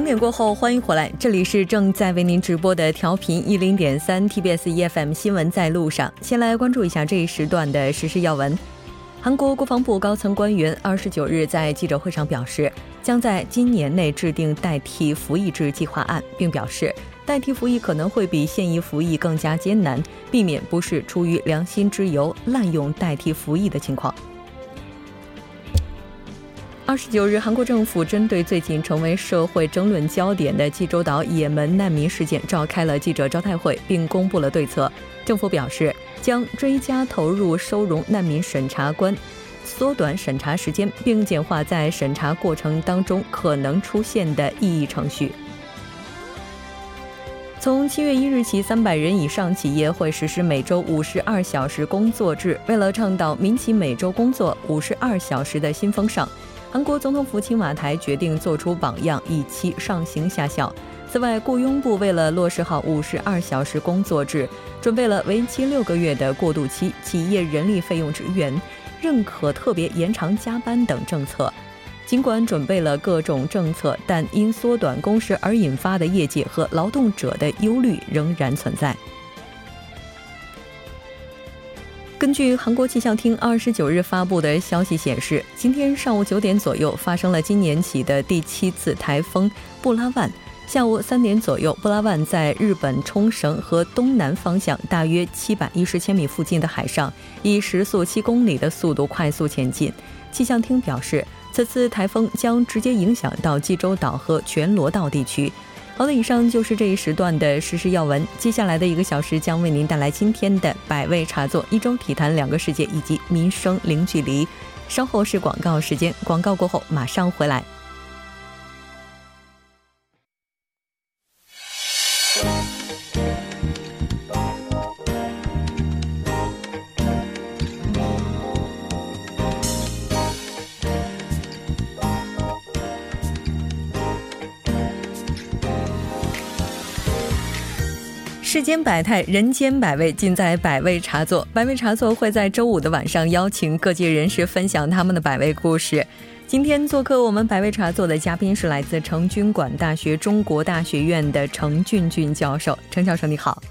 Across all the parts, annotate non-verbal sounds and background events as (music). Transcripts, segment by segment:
整点过后，欢迎回来，这里是正在为您直播的调频一零点三 TBS EFM 新闻在路上。先来关注一下这一时段的时事要闻。韩国国防部高层官员二十九日在记者会上表示，将在今年内制定代替服役制计划案，并表示代替服役可能会比现役服役更加艰难，避免不是出于良心之由滥用代替服役的情况。二十九日，韩国政府针对最近成为社会争论焦点的济州岛也门难民事件召开了记者招待会，并公布了对策。政府表示，将追加投入收容难民审查官，缩短审查时间，并简化在审查过程当中可能出现的异议程序。从七月一日起，三百人以上企业会实施每周五十二小时工作制。为了倡导民企每周工作五十二小时的新风尚。韩国总统府青瓦台决定做出榜样，以期上行下效。此外，雇佣部为了落实好五十二小时工作制，准备了为期六个月的过渡期企业人力费用支援，认可特别延长加班等政策。尽管准备了各种政策，但因缩短工时而引发的业界和劳动者的忧虑仍然存在。根据韩国气象厅二十九日发布的消息显示，今天上午九点左右发生了今年起的第七次台风布拉万。下午三点左右，布拉万在日本冲绳和东南方向大约七百一十千米附近的海上，以时速七公里的速度快速前进。气象厅表示，此次台风将直接影响到济州岛和全罗道地区。好的，以上就是这一时段的时事要闻。接下来的一个小时将为您带来今天的百味茶座、一周体坛、两个世界以及民生零距离。稍后是广告时间，广告过后马上回来。世间百态，人间百味，尽在百味茶座。百味茶座会在周五的晚上邀请各界人士分享他们的百味故事。今天做客我们百味茶座的嘉宾是来自成均馆大学中国大学院的程俊俊教授。程教授你好，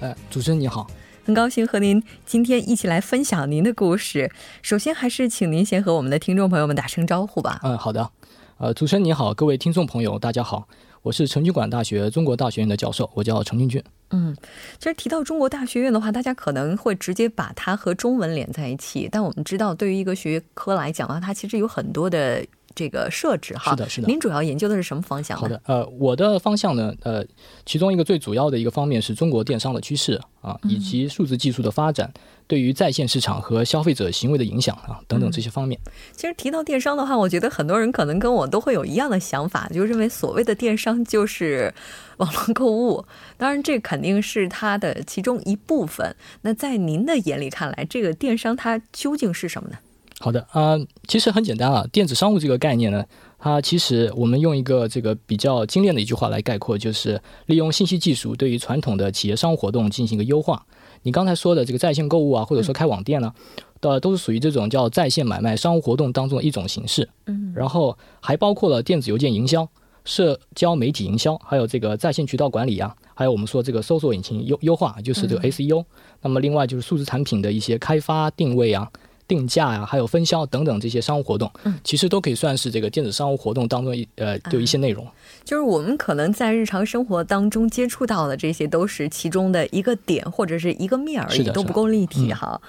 呃，主持人你好，很高兴和您今天一起来分享您的故事。首先还是请您先和我们的听众朋友们打声招呼吧。嗯，好的。呃，主持人你好，各位听众朋友大家好，我是成均馆大学中国大学院的教授，我叫程俊俊。嗯，其实提到中国大学院的话，大家可能会直接把它和中文连在一起。但我们知道，对于一个学科来讲的话，它其实有很多的这个设置哈。是的，是的。您主要研究的是什么方向？好的，呃，我的方向呢，呃，其中一个最主要的一个方面是中国电商的趋势啊，以及数字技术的发展。对于在线市场和消费者行为的影响啊，等等这些方面。其实提到电商的话，我觉得很多人可能跟我都会有一样的想法，就认为所谓的电商就是 (laughs) 网络购物。当然，这肯定是它的其中一部分。那在您的眼里看来，这个电商它究竟是什么呢？好的啊，其实很简单啊，电子商务这个概念呢，它其实我们用一个这个比较精炼的一句话来概括，就是利用信息技术对于传统的企业商务活动进行一个优化。你刚才说的这个在线购物啊，或者说开网店呢，的都是属于这种叫在线买卖商务活动当中的一种形式。嗯，然后还包括了电子邮件营销、社交媒体营销，还有这个在线渠道管理啊，还有我们说这个搜索引擎优优化，就是这个 SEO。那么另外就是数字产品的一些开发、定位啊。定价呀，还有分销等等这些商务活动，嗯，其实都可以算是这个电子商务活动当中一呃，就一些内容。就是我们可能在日常生活当中接触到的这些，都是其中的一个点或者是一个面而已，都不够立体哈。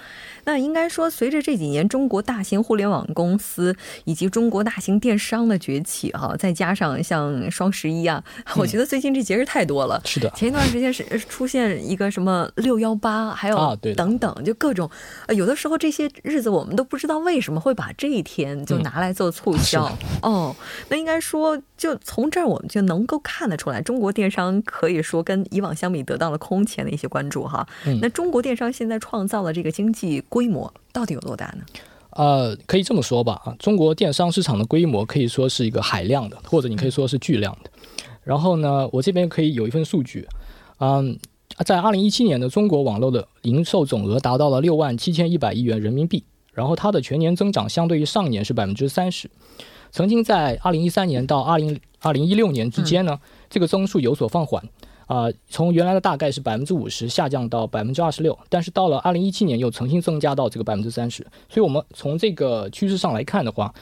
那应该说，随着这几年中国大型互联网公司以及中国大型电商的崛起哈，再加上像双十一啊，我觉得最近这节日太多了。是的，前一段时间是出现一个什么六幺八，还有等等，就各种，有的时候这些日子我们都不知道为什么会把这一天就拿来做促销哦。那应该说，就从这儿我们就能够看得出来，中国电商可以说跟以往相比得到了空前的一些关注哈。那中国电商现在创造的这个经济。规模到底有多大呢？呃，可以这么说吧，啊，中国电商市场的规模可以说是一个海量的，或者你可以说是巨量的。然后呢，我这边可以有一份数据，嗯，在二零一七年的中国网络的零售总额达到了六万七千一百亿元人民币，然后它的全年增长相对于上年是百分之三十。曾经在二零一三年到二零二零一六年之间呢，这个增速有所放缓。啊，从原来的大概是百分之五十下降到百分之二十六，但是到了二零一七年又重新增加到这个百分之三十，所以我们从这个趋势上来看的话。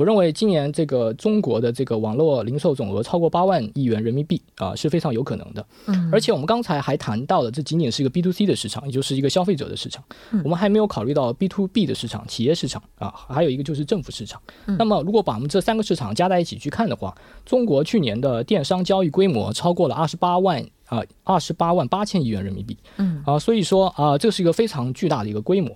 我认为今年这个中国的这个网络零售总额超过八万亿元人民币啊是非常有可能的。嗯，而且我们刚才还谈到了，这仅仅是一个 B to C 的市场，也就是一个消费者的市场。嗯，我们还没有考虑到 B to B 的市场，企业市场啊，还有一个就是政府市场。嗯，那么如果把我们这三个市场加在一起去看的话，中国去年的电商交易规模超过了二十八万啊，二十八万八千亿元人民币。嗯，啊，所以说啊，这是一个非常巨大的一个规模。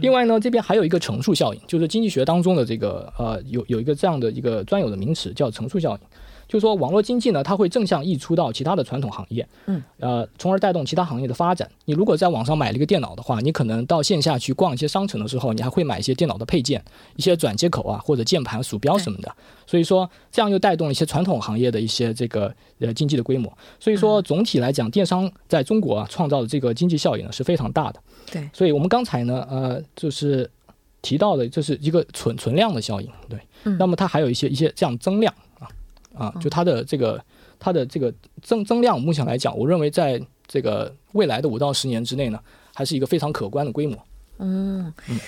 另外呢，这边还有一个乘数效应，就是经济学当中的这个呃，有有一个这样的一个专有的名词叫乘数效应。就是说，网络经济呢，它会正向溢出到其他的传统行业，嗯，呃，从而带动其他行业的发展。你如果在网上买了一个电脑的话，你可能到线下去逛一些商城的时候，你还会买一些电脑的配件，一些转接口啊，或者键盘、鼠标什么的。所以说，这样又带动了一些传统行业的一些这个呃经济的规模。所以说，总体来讲，电商在中国啊创造的这个经济效应呢是非常大的。对，所以我们刚才呢，呃，就是提到的，这是一个存存量的效应。对，那么它还有一些一些这样增量。啊，就它的这个，它的这个增增量，目前来讲，我认为在这个未来的五到十年之内呢，还是一个非常可观的规模。嗯嗯。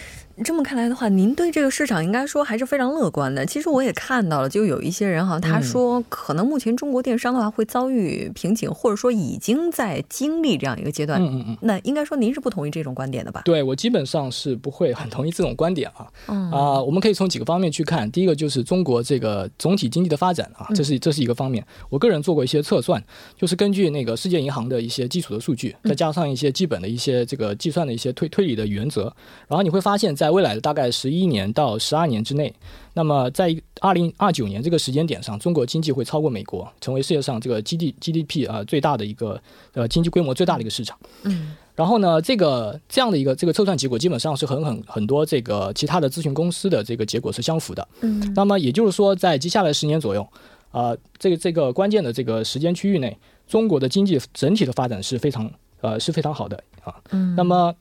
这么看来的话，您对这个市场应该说还是非常乐观的。其实我也看到了，就有一些人哈，他说可能目前中国电商的话会遭遇瓶颈，或者说已经在经历这样一个阶段。嗯嗯嗯。那应该说您是不同意这种观点的吧？对我基本上是不会很同意这种观点啊。啊，我们可以从几个方面去看。第一个就是中国这个总体经济的发展啊，这是这是一个方面。我个人做过一些测算，就是根据那个世界银行的一些基础的数据，再加上一些基本的一些这个计算的一些推推理的原则，然后你会发现在。在未来的大概十一年到十二年之内，那么在二零二九年这个时间点上，中国经济会超过美国，成为世界上这个 G D G D P 啊最大的一个呃经济规模最大的一个市场。嗯，然后呢，这个这样的一个这个测算结果基本上是很很很多这个其他的咨询公司的这个结果是相符的。嗯，那么也就是说，在接下来十年左右，啊，这个这个关键的这个时间区域内，中国的经济整体的发展是非常呃是非常好的啊。嗯，那么。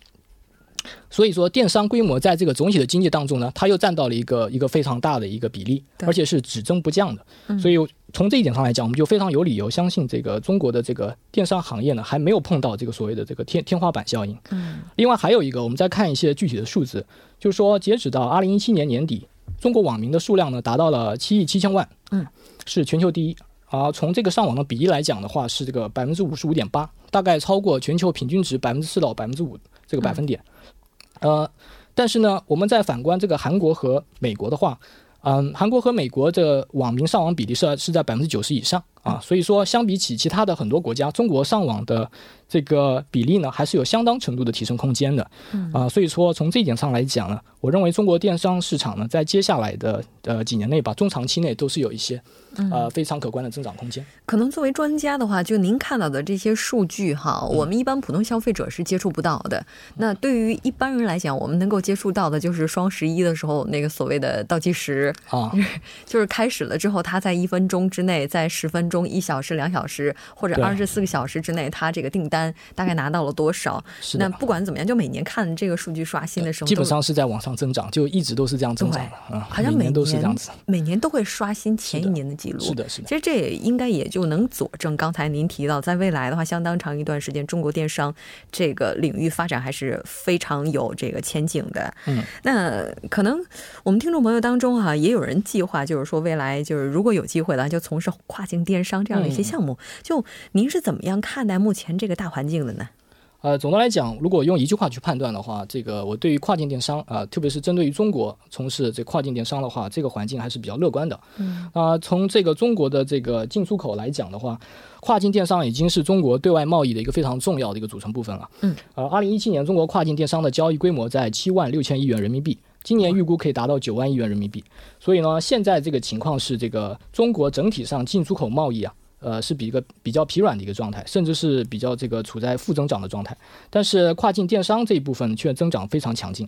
所以说，电商规模在这个总体的经济当中呢，它又占到了一个一个非常大的一个比例，而且是只增不降的。所以从这一点上来讲，我们就非常有理由相信，这个中国的这个电商行业呢，还没有碰到这个所谓的这个天天花板效应。嗯。另外还有一个，我们再看一些具体的数字，就是说，截止到二零一七年年底，中国网民的数量呢达到了七亿七千万，嗯，是全球第一。啊从这个上网的比例来讲的话，是这个百分之五十五点八，大概超过全球平均值百分之四到百分之五这个百分点。呃，但是呢，我们在反观这个韩国和美国的话，嗯，韩国和美国的网民上网比例是是在百分之九十以上。啊，所以说相比起其他的很多国家，中国上网的这个比例呢，还是有相当程度的提升空间的，啊，所以说从这一点上来讲呢，我认为中国电商市场呢，在接下来的呃几年内吧，中长期内都是有一些。呃，非常可观的增长空间。可能作为专家的话，就您看到的这些数据哈，我们一般普通消费者是接触不到的。那对于一般人来讲，我们能够接触到的就是双十一的时候那个所谓的倒计时啊，(laughs) 就是开始了之后，它在一分钟之内，在十分钟、一小时、两小时或者二十四个小时之内，他这个订单大概拿到了多少？那不管怎么样，就每年看这个数据刷新的时候，基本上是在往上增长，就一直都是这样增长的啊好像每年都是这样子，每年都会刷新前一年的记录。是的，是的。其实这也应该也就能佐证刚才您提到，在未来的话，相当长一段时间，中国电商这个领域发展还是非常有这个前景的。嗯，那可能我们听众朋友当中哈，也有人计划，就是说未来就是如果有机会的话，就从事跨境电商这样的一些项目。就您是怎么样看待目前这个大环境的呢？呃，总的来讲，如果用一句话去判断的话，这个我对于跨境电商啊，特别是针对于中国从事这跨境电商的话，这个环境还是比较乐观的。嗯，啊，从这个中国的这个进出口来讲的话，跨境电商已经是中国对外贸易的一个非常重要的一个组成部分了。嗯，呃，二零一七年中国跨境电商的交易规模在七万六千亿元人民币，今年预估可以达到九万亿元人民币。所以呢，现在这个情况是这个中国整体上进出口贸易啊。呃，是比一个比较疲软的一个状态，甚至是比较这个处在负增长的状态。但是跨境电商这一部分却增长非常强劲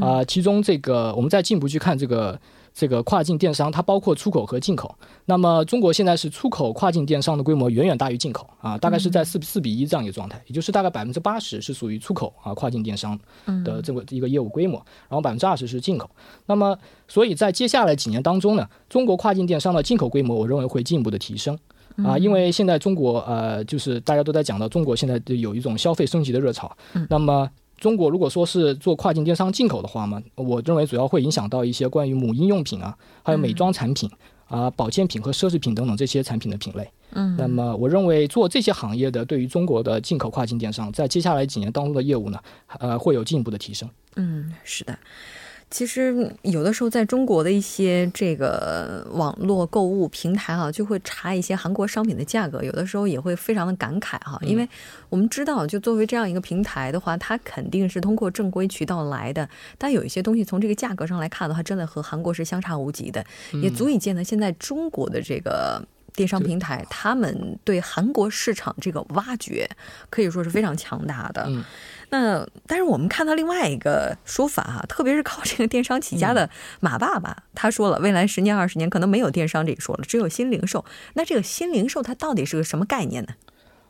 啊！其中这个我们再进一步去看这个这个跨境电商，它包括出口和进口。那么中国现在是出口跨境电商的规模远远大于进口啊，大概是在四四比一这样一个状态，也就是大概百分之八十是属于出口啊跨境电商的这么一个业务规模，然后百分之二十是进口。那么所以在接下来几年当中呢，中国跨境电商的进口规模，我认为会进一步的提升啊，因为现在中国呃就是大家都在讲到中国现在有一种消费升级的热潮，那么。中国如果说是做跨境电商进口的话嘛，我认为主要会影响到一些关于母婴用品啊，还有美妆产品啊、保健品和奢侈品等等这些产品的品类。嗯，那么我认为做这些行业的对于中国的进口跨境电商，在接下来几年当中的业务呢，呃，会有进一步的提升。嗯，是的。其实有的时候，在中国的一些这个网络购物平台哈，就会查一些韩国商品的价格，有的时候也会非常的感慨哈，因为我们知道，就作为这样一个平台的话，它肯定是通过正规渠道来的，但有一些东西从这个价格上来看的话，真的和韩国是相差无几的，也足以见得现在中国的这个电商平台，他们对韩国市场这个挖掘可以说是非常强大的。那但是我们看到另外一个说法哈，特别是靠这个电商起家的马爸爸，他说了，未来十年二十年可能没有电商这一说了，只有新零售。那这个新零售它到底是个什么概念呢？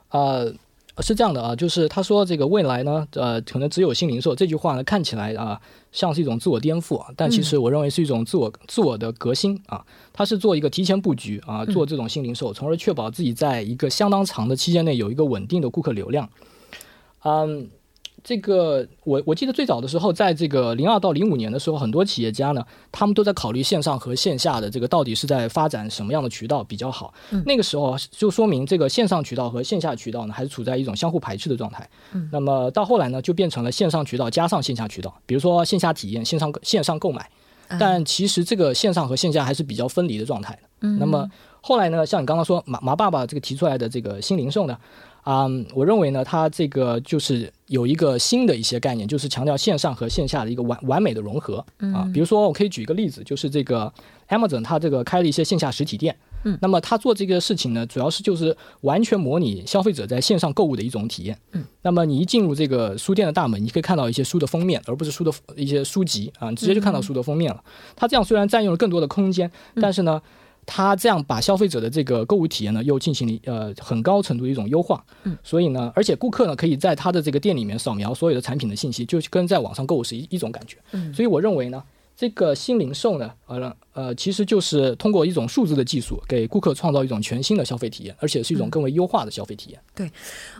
呃，是这样的啊，就是他说这个未来呢，呃，可能只有新零售这句话呢，看起来啊像是一种自我颠覆啊，但其实我认为是一种自我自我的革新啊，他是做一个提前布局啊，做这种新零售，从而确保自己在一个相当长的期间内有一个稳定的顾客流量，嗯。这个我我记得最早的时候，在这个零二到零五年的时候，很多企业家呢，他们都在考虑线上和线下的这个到底是在发展什么样的渠道比较好。那个时候就说明这个线上渠道和线下渠道呢，还是处在一种相互排斥的状态。那么到后来呢，就变成了线上渠道加上线下渠道，比如说线下体验、线上线上购买。但其实这个线上和线下还是比较分离的状态的。那么后来呢，像你刚刚说马马爸爸这个提出来的这个新零售呢？啊，我认为呢，它这个就是有一个新的一些概念，就是强调线上和线下的一个完完美的融合啊。比如说，我可以举一个例子，就是这个 Amazon 它这个开了一些线下实体店，嗯，那么它做这个事情呢，主要是就是完全模拟消费者在线上购物的一种体验，嗯，那么你一进入这个书店的大门，你可以看到一些书的封面，而不是书的一些书籍啊，你直接就看到书的封面了。它这样虽然占用了更多的空间，但是呢。他这样把消费者的这个购物体验呢，又进行了呃很高程度的一种优化，嗯，所以呢，而且顾客呢可以在他的这个店里面扫描所有的产品的信息，就跟在网上购物是一一种感觉，嗯，所以我认为呢，这个新零售呢，呃。呃，其实就是通过一种数字的技术，给顾客创造一种全新的消费体验，而且是一种更为优化的消费体验。对，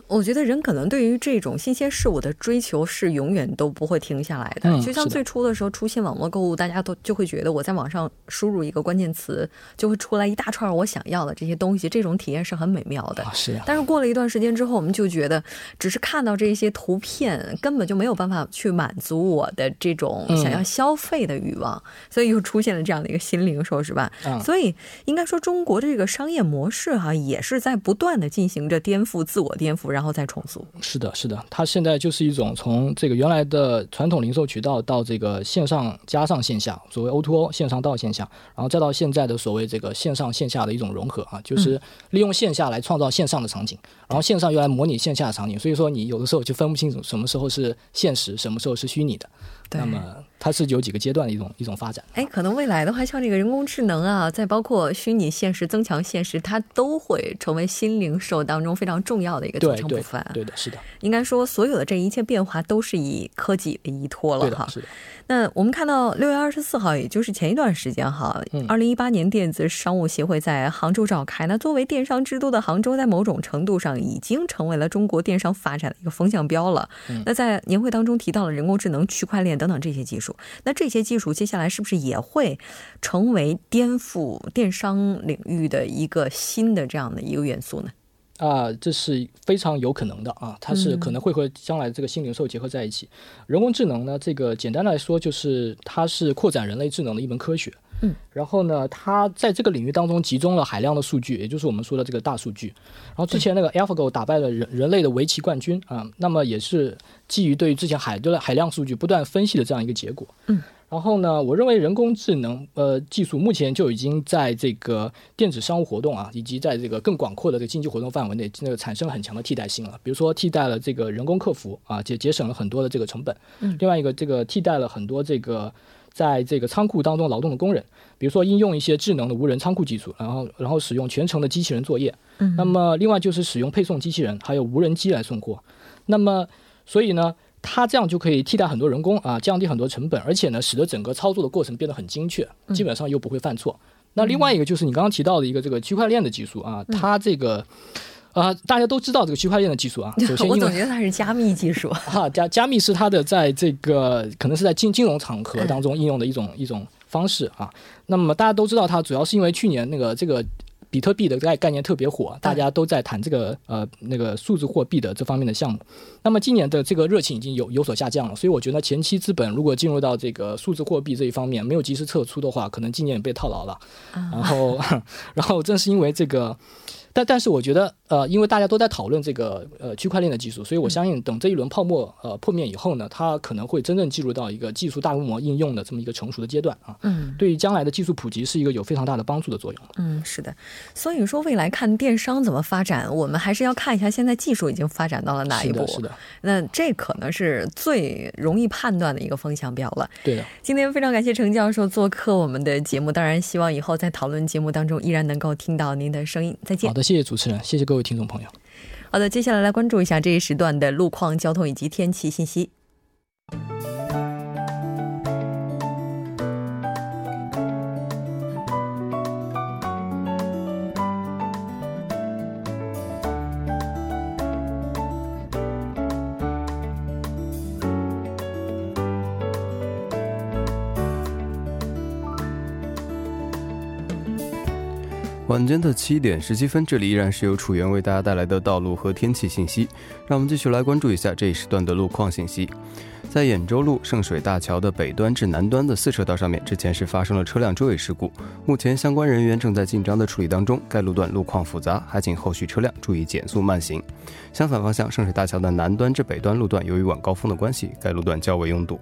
我觉得人可能对于这种新鲜事物的追求是永远都不会停下来的。嗯，就像最初的时候出现网络购物，大家都就会觉得我在网上输入一个关键词，就会出来一大串我想要的这些东西，这种体验是很美妙的。是啊。但是过了一段时间之后，我们就觉得只是看到这些图片，根本就没有办法去满足我的这种想要消费的欲望，所以又出现了这样的一个新零售，是吧？所以应该说，中国的这个商业模式哈，也是在不断的进行着颠覆、自我颠覆，然后再重塑。是的，是的，它现在就是一种从这个原来的传统零售渠道到这个线上加上线下，所谓 O2O 线上到线下，然后再到现在的所谓这个线上线下的一种融合啊，就是利用线下来创造线上的场景，然后线上又来模拟线下的场景。所以说，你有的时候就分不清楚什么时候是现实，什么时候是虚拟的。那么它是有几个阶段的一种一种发展。哎，可能未来的话，像这个人工智能啊，再包括虚拟现实、增强现实，它都会成为新零售当中非常重要的一个组成部分。对的，是的。应该说，所有的这一切变化都是以科技为依托了哈。是的。那我们看到六月二十四号，也就是前一段时间哈，二零一八年电子商务协会在杭州召开。那作为电商之都的杭州，在某种程度上已经成为了中国电商发展的一个风向标了。嗯那在年会当中提到了人工智能、区块链等等这些技术。那这些技术接下来是不是也会成为颠覆电商领域的一个新的这样的一个元素呢？啊，这是非常有可能的啊，它是可能会和将来这个新零售结合在一起。人工智能呢，这个简单来说就是它是扩展人类智能的一门科学。嗯，然后呢，它在这个领域当中集中了海量的数据，也就是我们说的这个大数据。然后之前那个 AlphaGo 打败了人人类的围棋冠军啊，那么也是基于对于之前海的海量数据不断分析的这样一个结果。嗯。然后呢，我认为人工智能呃技术目前就已经在这个电子商务活动啊，以及在这个更广阔的这个经济活动范围内，那个产生了很强的替代性了。比如说替代了这个人工客服啊，节节省了很多的这个成本。嗯。另外一个，这个替代了很多这个在这个仓库当中劳动的工人，比如说应用一些智能的无人仓库技术，然后然后使用全程的机器人作业。嗯，那么另外就是使用配送机器人，还有无人机来送货。那么所以呢，它这样就可以替代很多人工啊，降低很多成本，而且呢，使得整个操作的过程变得很精确，基本上又不会犯错。那另外一个就是你刚刚提到的一个这个区块链的技术啊，它这个。啊，大家都知道这个区块链的技术啊。(laughs) 首先，我总觉得它是加密技术。(laughs) 哈，加加密是它的在这个可能是在金金融场合当中应用的一种 (laughs) 一种方式啊。那么大家都知道，它主要是因为去年那个这个比特币的概概念特别火，大家都在谈这个呃那个数字货币的这方面的项目。那么今年的这个热情已经有有所下降了，所以我觉得前期资本如果进入到这个数字货币这一方面没有及时撤出的话，可能今年也被套牢了。然后，然后正是因为这个。但但是我觉得，呃，因为大家都在讨论这个呃区块链的技术，所以我相信等这一轮泡沫呃破灭以后呢，它可能会真正进入到一个技术大规模应用的这么一个成熟的阶段啊。嗯，对于将来的技术普及是一个有非常大的帮助的作用。嗯，是的。所以说未来看电商怎么发展，我们还是要看一下现在技术已经发展到了哪一步。是的。那这可能是最容易判断的一个风向标了。对的。今天非常感谢程教授做客我们的节目，当然希望以后在讨论节目当中依然能够听到您的声音。再见。好的，谢谢主持人，谢谢。各位听众朋友，好的，接下来来关注一下这一时段的路况、交通以及天气信息。晚间的七点十七分，这里依然是由楚源为大家带来的道路和天气信息。让我们继续来关注一下这一时段的路况信息。在兖州路圣水大桥的北端至南端的四车道上面，之前是发生了车辆追尾事故，目前相关人员正在紧张的处理当中。该路段路况复杂，还请后续车辆注意减速慢行。相反方向，圣水大桥的南端至北端路段，由于晚高峰的关系，该路段较为拥堵。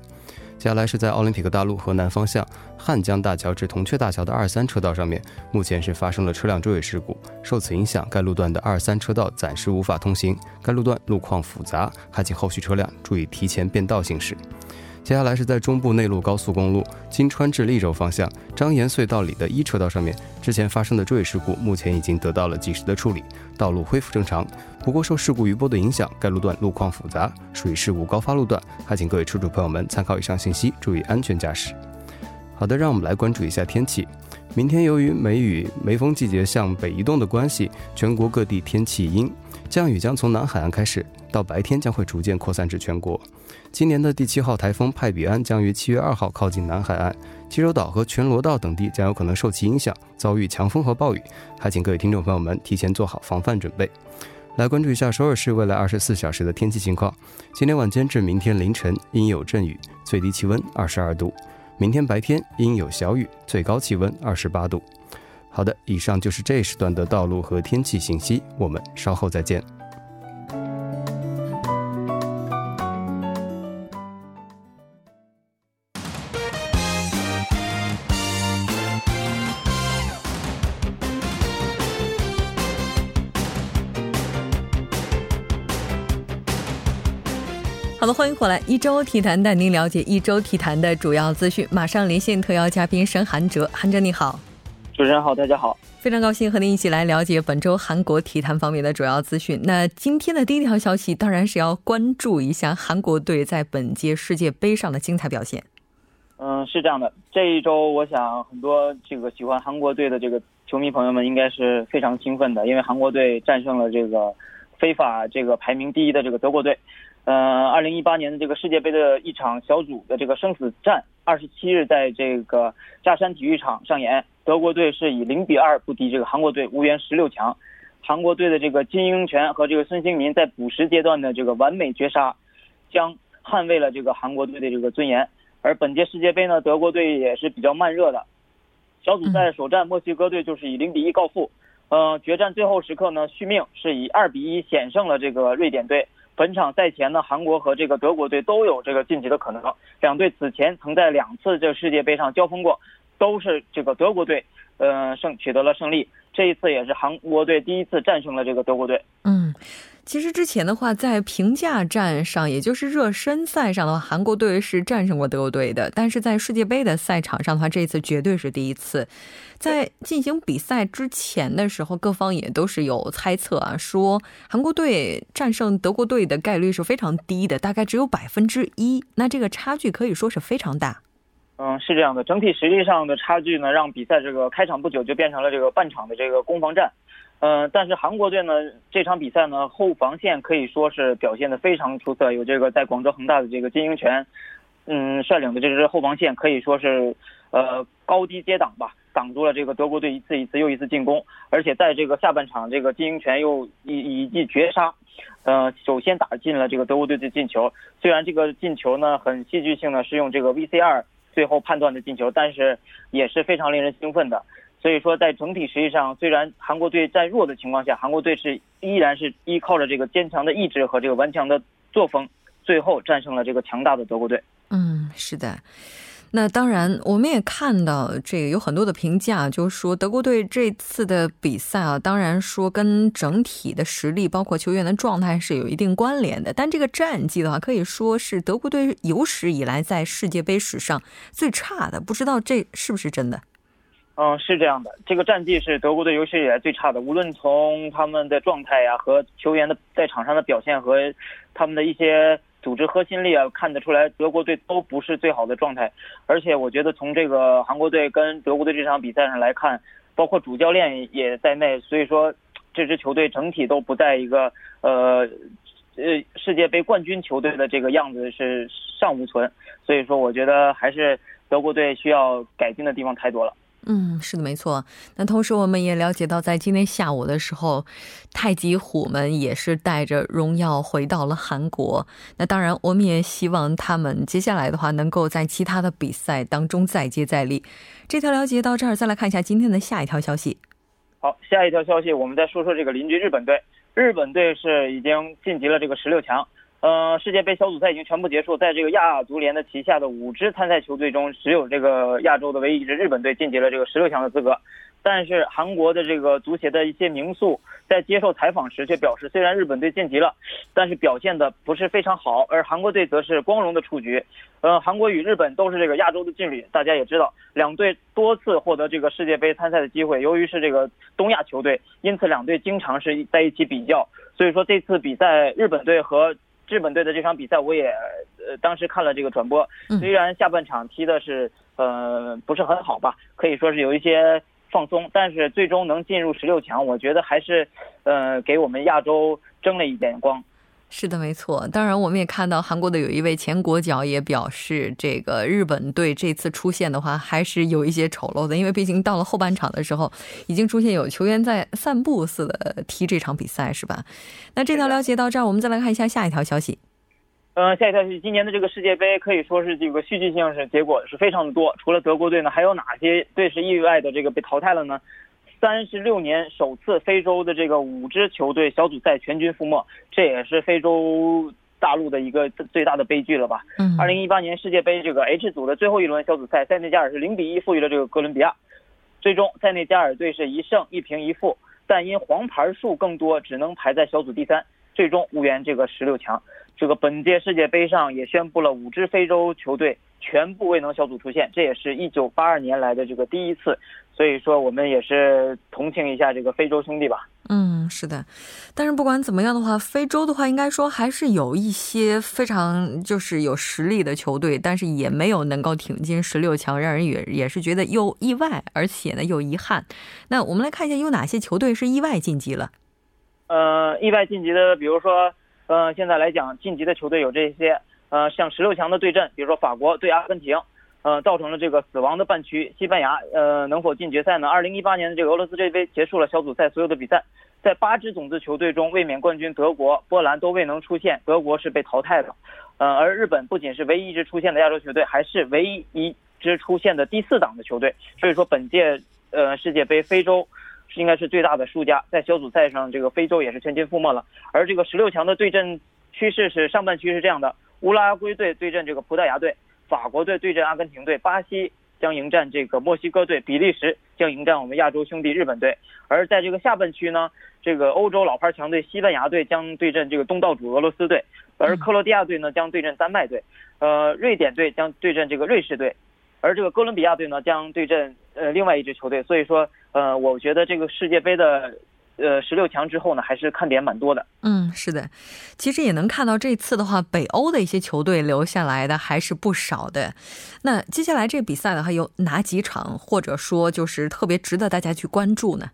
接下来是在奥林匹克大路河南方向汉江大桥至铜雀大桥的二三车道上面，目前是发生了车辆追尾事故，受此影响，该路段的二三车道暂时无法通行。该路段路况复杂，还请后续车辆注意提前变道行驶。接下来是在中部内陆高速公路金川至利州方向张岩隧道里的一车道上面，之前发生的追尾事故，目前已经得到了及时的处理，道路恢复正常。不过受事故余波的影响，该路段路况复杂，属于事故高发路段，还请各位车主朋友们参考以上信息，注意安全驾驶。好的，让我们来关注一下天气。明天由于梅雨、梅风季节向北移动的关系，全国各地天气阴，降雨将从南海岸开始，到白天将会逐渐扩散至全国。今年的第七号台风派比安将于七月二号靠近南海岸，济州岛和全罗道等地将有可能受其影响，遭遇强风和暴雨，还请各位听众朋友们提前做好防范准备。来关注一下首尔市未来二十四小时的天气情况：今天晚间至明天凌晨阴有阵雨，最低气温二十二度；明天白天阴有小雨，最高气温二十八度。好的，以上就是这时段的道路和天气信息，我们稍后再见。好的，欢迎回来，一周体坛带您了解一周体坛的主要资讯。马上连线特邀嘉宾申韩哲，韩哲你好，主持人好，大家好，非常高兴和您一起来了解本周韩国体坛方面的主要资讯。那今天的第一条消息当然是要关注一下韩国队在本届世界杯上的精彩表现。嗯，是这样的，这一周我想很多这个喜欢韩国队的这个球迷朋友们应该是非常兴奋的，因为韩国队战胜了这个非法这个排名第一的这个德国队。呃，二零一八年的这个世界杯的一场小组的这个生死战，二十七日在这个嘉山体育场上演，德国队是以零比二不敌这个韩国队，无缘十六强。韩国队的这个金英权和这个孙兴民在补时阶段的这个完美绝杀，将捍卫了这个韩国队的这个尊严。而本届世界杯呢，德国队也是比较慢热的，小组赛首战墨西哥队就是以零比一告负。呃，决战最后时刻呢，续命是以二比一险胜了这个瑞典队。本场赛前呢，韩国和这个德国队都有这个晋级的可能。两队此前曾在两次这个世界杯上交锋过，都是这个德国队，呃胜取得了胜利。这一次也是韩国队第一次战胜了这个德国队。嗯，其实之前的话，在评价战上，也就是热身赛上的话，韩国队是战胜过德国队的。但是在世界杯的赛场上的话，这一次绝对是第一次。在进行比赛之前的时候，各方也都是有猜测啊，说韩国队战胜德国队的概率是非常低的，大概只有百分之一。那这个差距可以说是非常大。嗯，是这样的，整体实力上的差距呢，让比赛这个开场不久就变成了这个半场的这个攻防战。嗯，但是韩国队呢，这场比赛呢，后防线可以说是表现的非常出色，有这个在广州恒大的这个金英权，嗯，率领的这支后防线可以说是，呃，高低接挡吧，挡住了这个德国队一次一次又一次进攻，而且在这个下半场，这个金英权又以一记绝杀，呃，首先打进了这个德国队的进球。虽然这个进球呢很戏剧性的是用这个 VCR 最后判断的进球，但是也是非常令人兴奋的。所以说，在整体实际上，虽然韩国队在弱的情况下，韩国队是依然是依靠着这个坚强的意志和这个顽强的作风，最后战胜了这个强大的德国队。嗯，是的。那当然，我们也看到这个有很多的评价，就是说德国队这次的比赛啊，当然说跟整体的实力，包括球员的状态是有一定关联的。但这个战绩的话，可以说是德国队有史以来在世界杯史上最差的。不知道这是不是真的？嗯，是这样的，这个战绩是德国队有史以来最差的。无论从他们的状态呀，和球员的在场上的表现和他们的一些组织核心力啊，看得出来德国队都不是最好的状态。而且我觉得从这个韩国队跟德国队这场比赛上来看，包括主教练也在内，所以说这支球队整体都不在一个呃呃世界杯冠军球队的这个样子是尚无存。所以说，我觉得还是德国队需要改进的地方太多了。嗯，是的，没错。那同时，我们也了解到，在今天下午的时候，太极虎们也是带着荣耀回到了韩国。那当然，我们也希望他们接下来的话，能够在其他的比赛当中再接再厉。这条了解到这儿，再来看一下今天的下一条消息。好，下一条消息，我们再说说这个邻居日本队。日本队是已经晋级了这个十六强。呃，世界杯小组赛已经全部结束，在这个亚足联的旗下的五支参赛球队中，只有这个亚洲的唯一一支日本队晋级了这个十六强的资格。但是韩国的这个足协的一些名宿在接受采访时却表示，虽然日本队晋级了，但是表现的不是非常好，而韩国队则是光荣的出局。呃，韩国与日本都是这个亚洲的劲旅，大家也知道，两队多次获得这个世界杯参赛的机会，由于是这个东亚球队，因此两队经常是在一起比较。所以说这次比赛，日本队和日本队的这场比赛，我也呃当时看了这个转播。虽然下半场踢的是呃不是很好吧，可以说是有一些放松，但是最终能进入十六强，我觉得还是呃给我们亚洲争了一点光。是的，没错。当然，我们也看到韩国的有一位前国脚也表示，这个日本队这次出现的话，还是有一些丑陋的，因为毕竟到了后半场的时候，已经出现有球员在散步似的踢这场比赛，是吧？那这条了解到这儿，我们再来看一下下一条消息。嗯，下一条是今年的这个世界杯可以说是这个戏剧性是结果是非常的多。除了德国队呢，还有哪些队是意外的这个被淘汰了呢？三十六年首次非洲的这个五支球队小组赛全军覆没，这也是非洲大陆的一个最大的悲剧了吧？嗯。二零一八年世界杯这个 H 组的最后一轮小组赛，塞内加尔是零比一负于了这个哥伦比亚，最终塞内加尔队是一胜一平一负，但因黄牌数更多，只能排在小组第三，最终无缘这个十六强。这个本届世界杯上也宣布了五支非洲球队全部未能小组出线，这也是一九八二年来的这个第一次。所以说，我们也是同情一下这个非洲兄弟吧。嗯，是的。但是不管怎么样的话，非洲的话，应该说还是有一些非常就是有实力的球队，但是也没有能够挺进十六强，让人也也是觉得又意外，而且呢又遗憾。那我们来看一下有哪些球队是意外晋级了。呃，意外晋级的，比如说，呃，现在来讲晋级的球队有这些，呃，像十六强的对阵，比如说法国对阿根廷。呃，造成了这个死亡的半区。西班牙，呃，能否进决赛呢？二零一八年的这个俄罗斯这杯结束了小组赛所有的比赛，在八支种子球队中，卫冕冠军德国、波兰都未能出现，德国是被淘汰的。呃，而日本不仅是唯一一支出现的亚洲球队，还是唯一一支出现的第四档的球队。所以说，本届呃世界杯，非洲应该是最大的输家。在小组赛上，这个非洲也是全军覆没了。而这个十六强的对阵趋势是，上半区是这样的：乌拉圭队对阵这个葡萄牙队。法国队对阵阿根廷队，巴西将迎战这个墨西哥队，比利时将迎战我们亚洲兄弟日本队。而在这个下半区呢，这个欧洲老牌强队西班牙队将对阵这个东道主俄罗斯队，而克罗地亚队呢将对阵丹麦队，呃，瑞典队将对阵这个瑞士队，而这个哥伦比亚队呢将对阵呃另外一支球队。所以说，呃，我觉得这个世界杯的。呃，十六强之后呢，还是看点蛮多的。嗯，是的，其实也能看到这次的话，北欧的一些球队留下来的还是不少的。那接下来这个比赛的话，有哪几场，或者说就是特别值得大家去关注呢？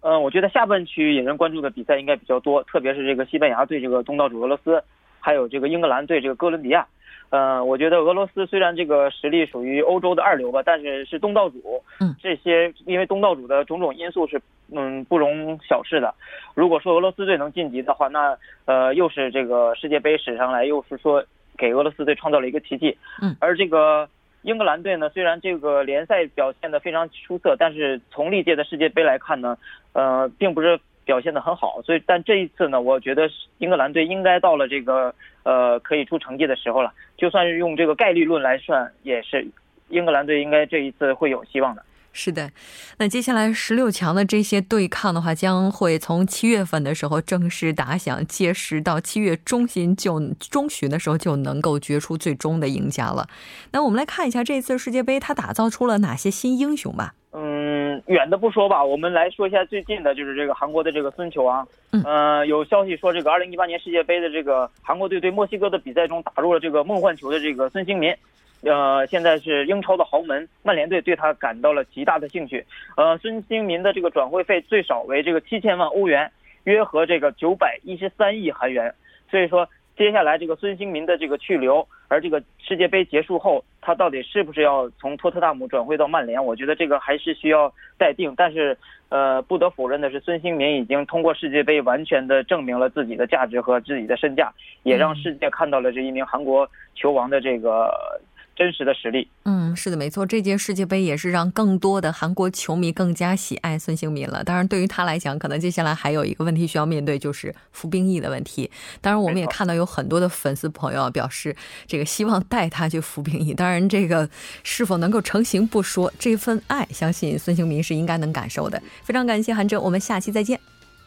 嗯，我觉得下半区引人关注的比赛应该比较多，特别是这个西班牙对这个东道主俄罗斯，还有这个英格兰对这个哥伦比亚。嗯，我觉得俄罗斯虽然这个实力属于欧洲的二流吧，但是是东道主。嗯，这些因为东道主的种种因素是嗯不容小视的。如果说俄罗斯队能晋级的话，那呃又是这个世界杯史上来又是说给俄罗斯队创造了一个奇迹。嗯，而这个英格兰队呢，虽然这个联赛表现的非常出色，但是从历届的世界杯来看呢，呃，并不是。表现的很好，所以但这一次呢，我觉得英格兰队应该到了这个呃可以出成绩的时候了。就算是用这个概率论来算，也是英格兰队应该这一次会有希望的。是的，那接下来十六强的这些对抗的话，将会从七月份的时候正式打响，届时到七月中旬就中旬的时候就能够决出最终的赢家了。那我们来看一下这次世界杯，它打造出了哪些新英雄吧。嗯，远的不说吧，我们来说一下最近的，就是这个韩国的这个孙球啊。嗯，有消息说，这个二零一八年世界杯的这个韩国队对墨西哥的比赛中打入了这个梦幻球的这个孙兴民。呃，现在是英超的豪门曼联队对他感到了极大的兴趣。呃，孙兴民的这个转会费最少为这个七千万欧元，约合这个九百一十三亿韩元。所以说，接下来这个孙兴民的这个去留，而这个世界杯结束后，他到底是不是要从托特纳姆转会到曼联？我觉得这个还是需要待定。但是，呃，不得否认的是，孙兴民已经通过世界杯完全的证明了自己的价值和自己的身价，也让世界看到了这一名韩国球王的这个。真实的实力，嗯，是的，没错。这届世界杯也是让更多的韩国球迷更加喜爱孙兴民了。当然，对于他来讲，可能接下来还有一个问题需要面对，就是服兵役的问题。当然，我们也看到有很多的粉丝朋友表示，这个希望带他去服兵役。当然，这个是否能够成型不说，这份爱，相信孙兴民是应该能感受的。非常感谢韩哲，我们下期再见。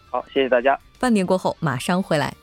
好，谢谢大家。半年过后，马上回来。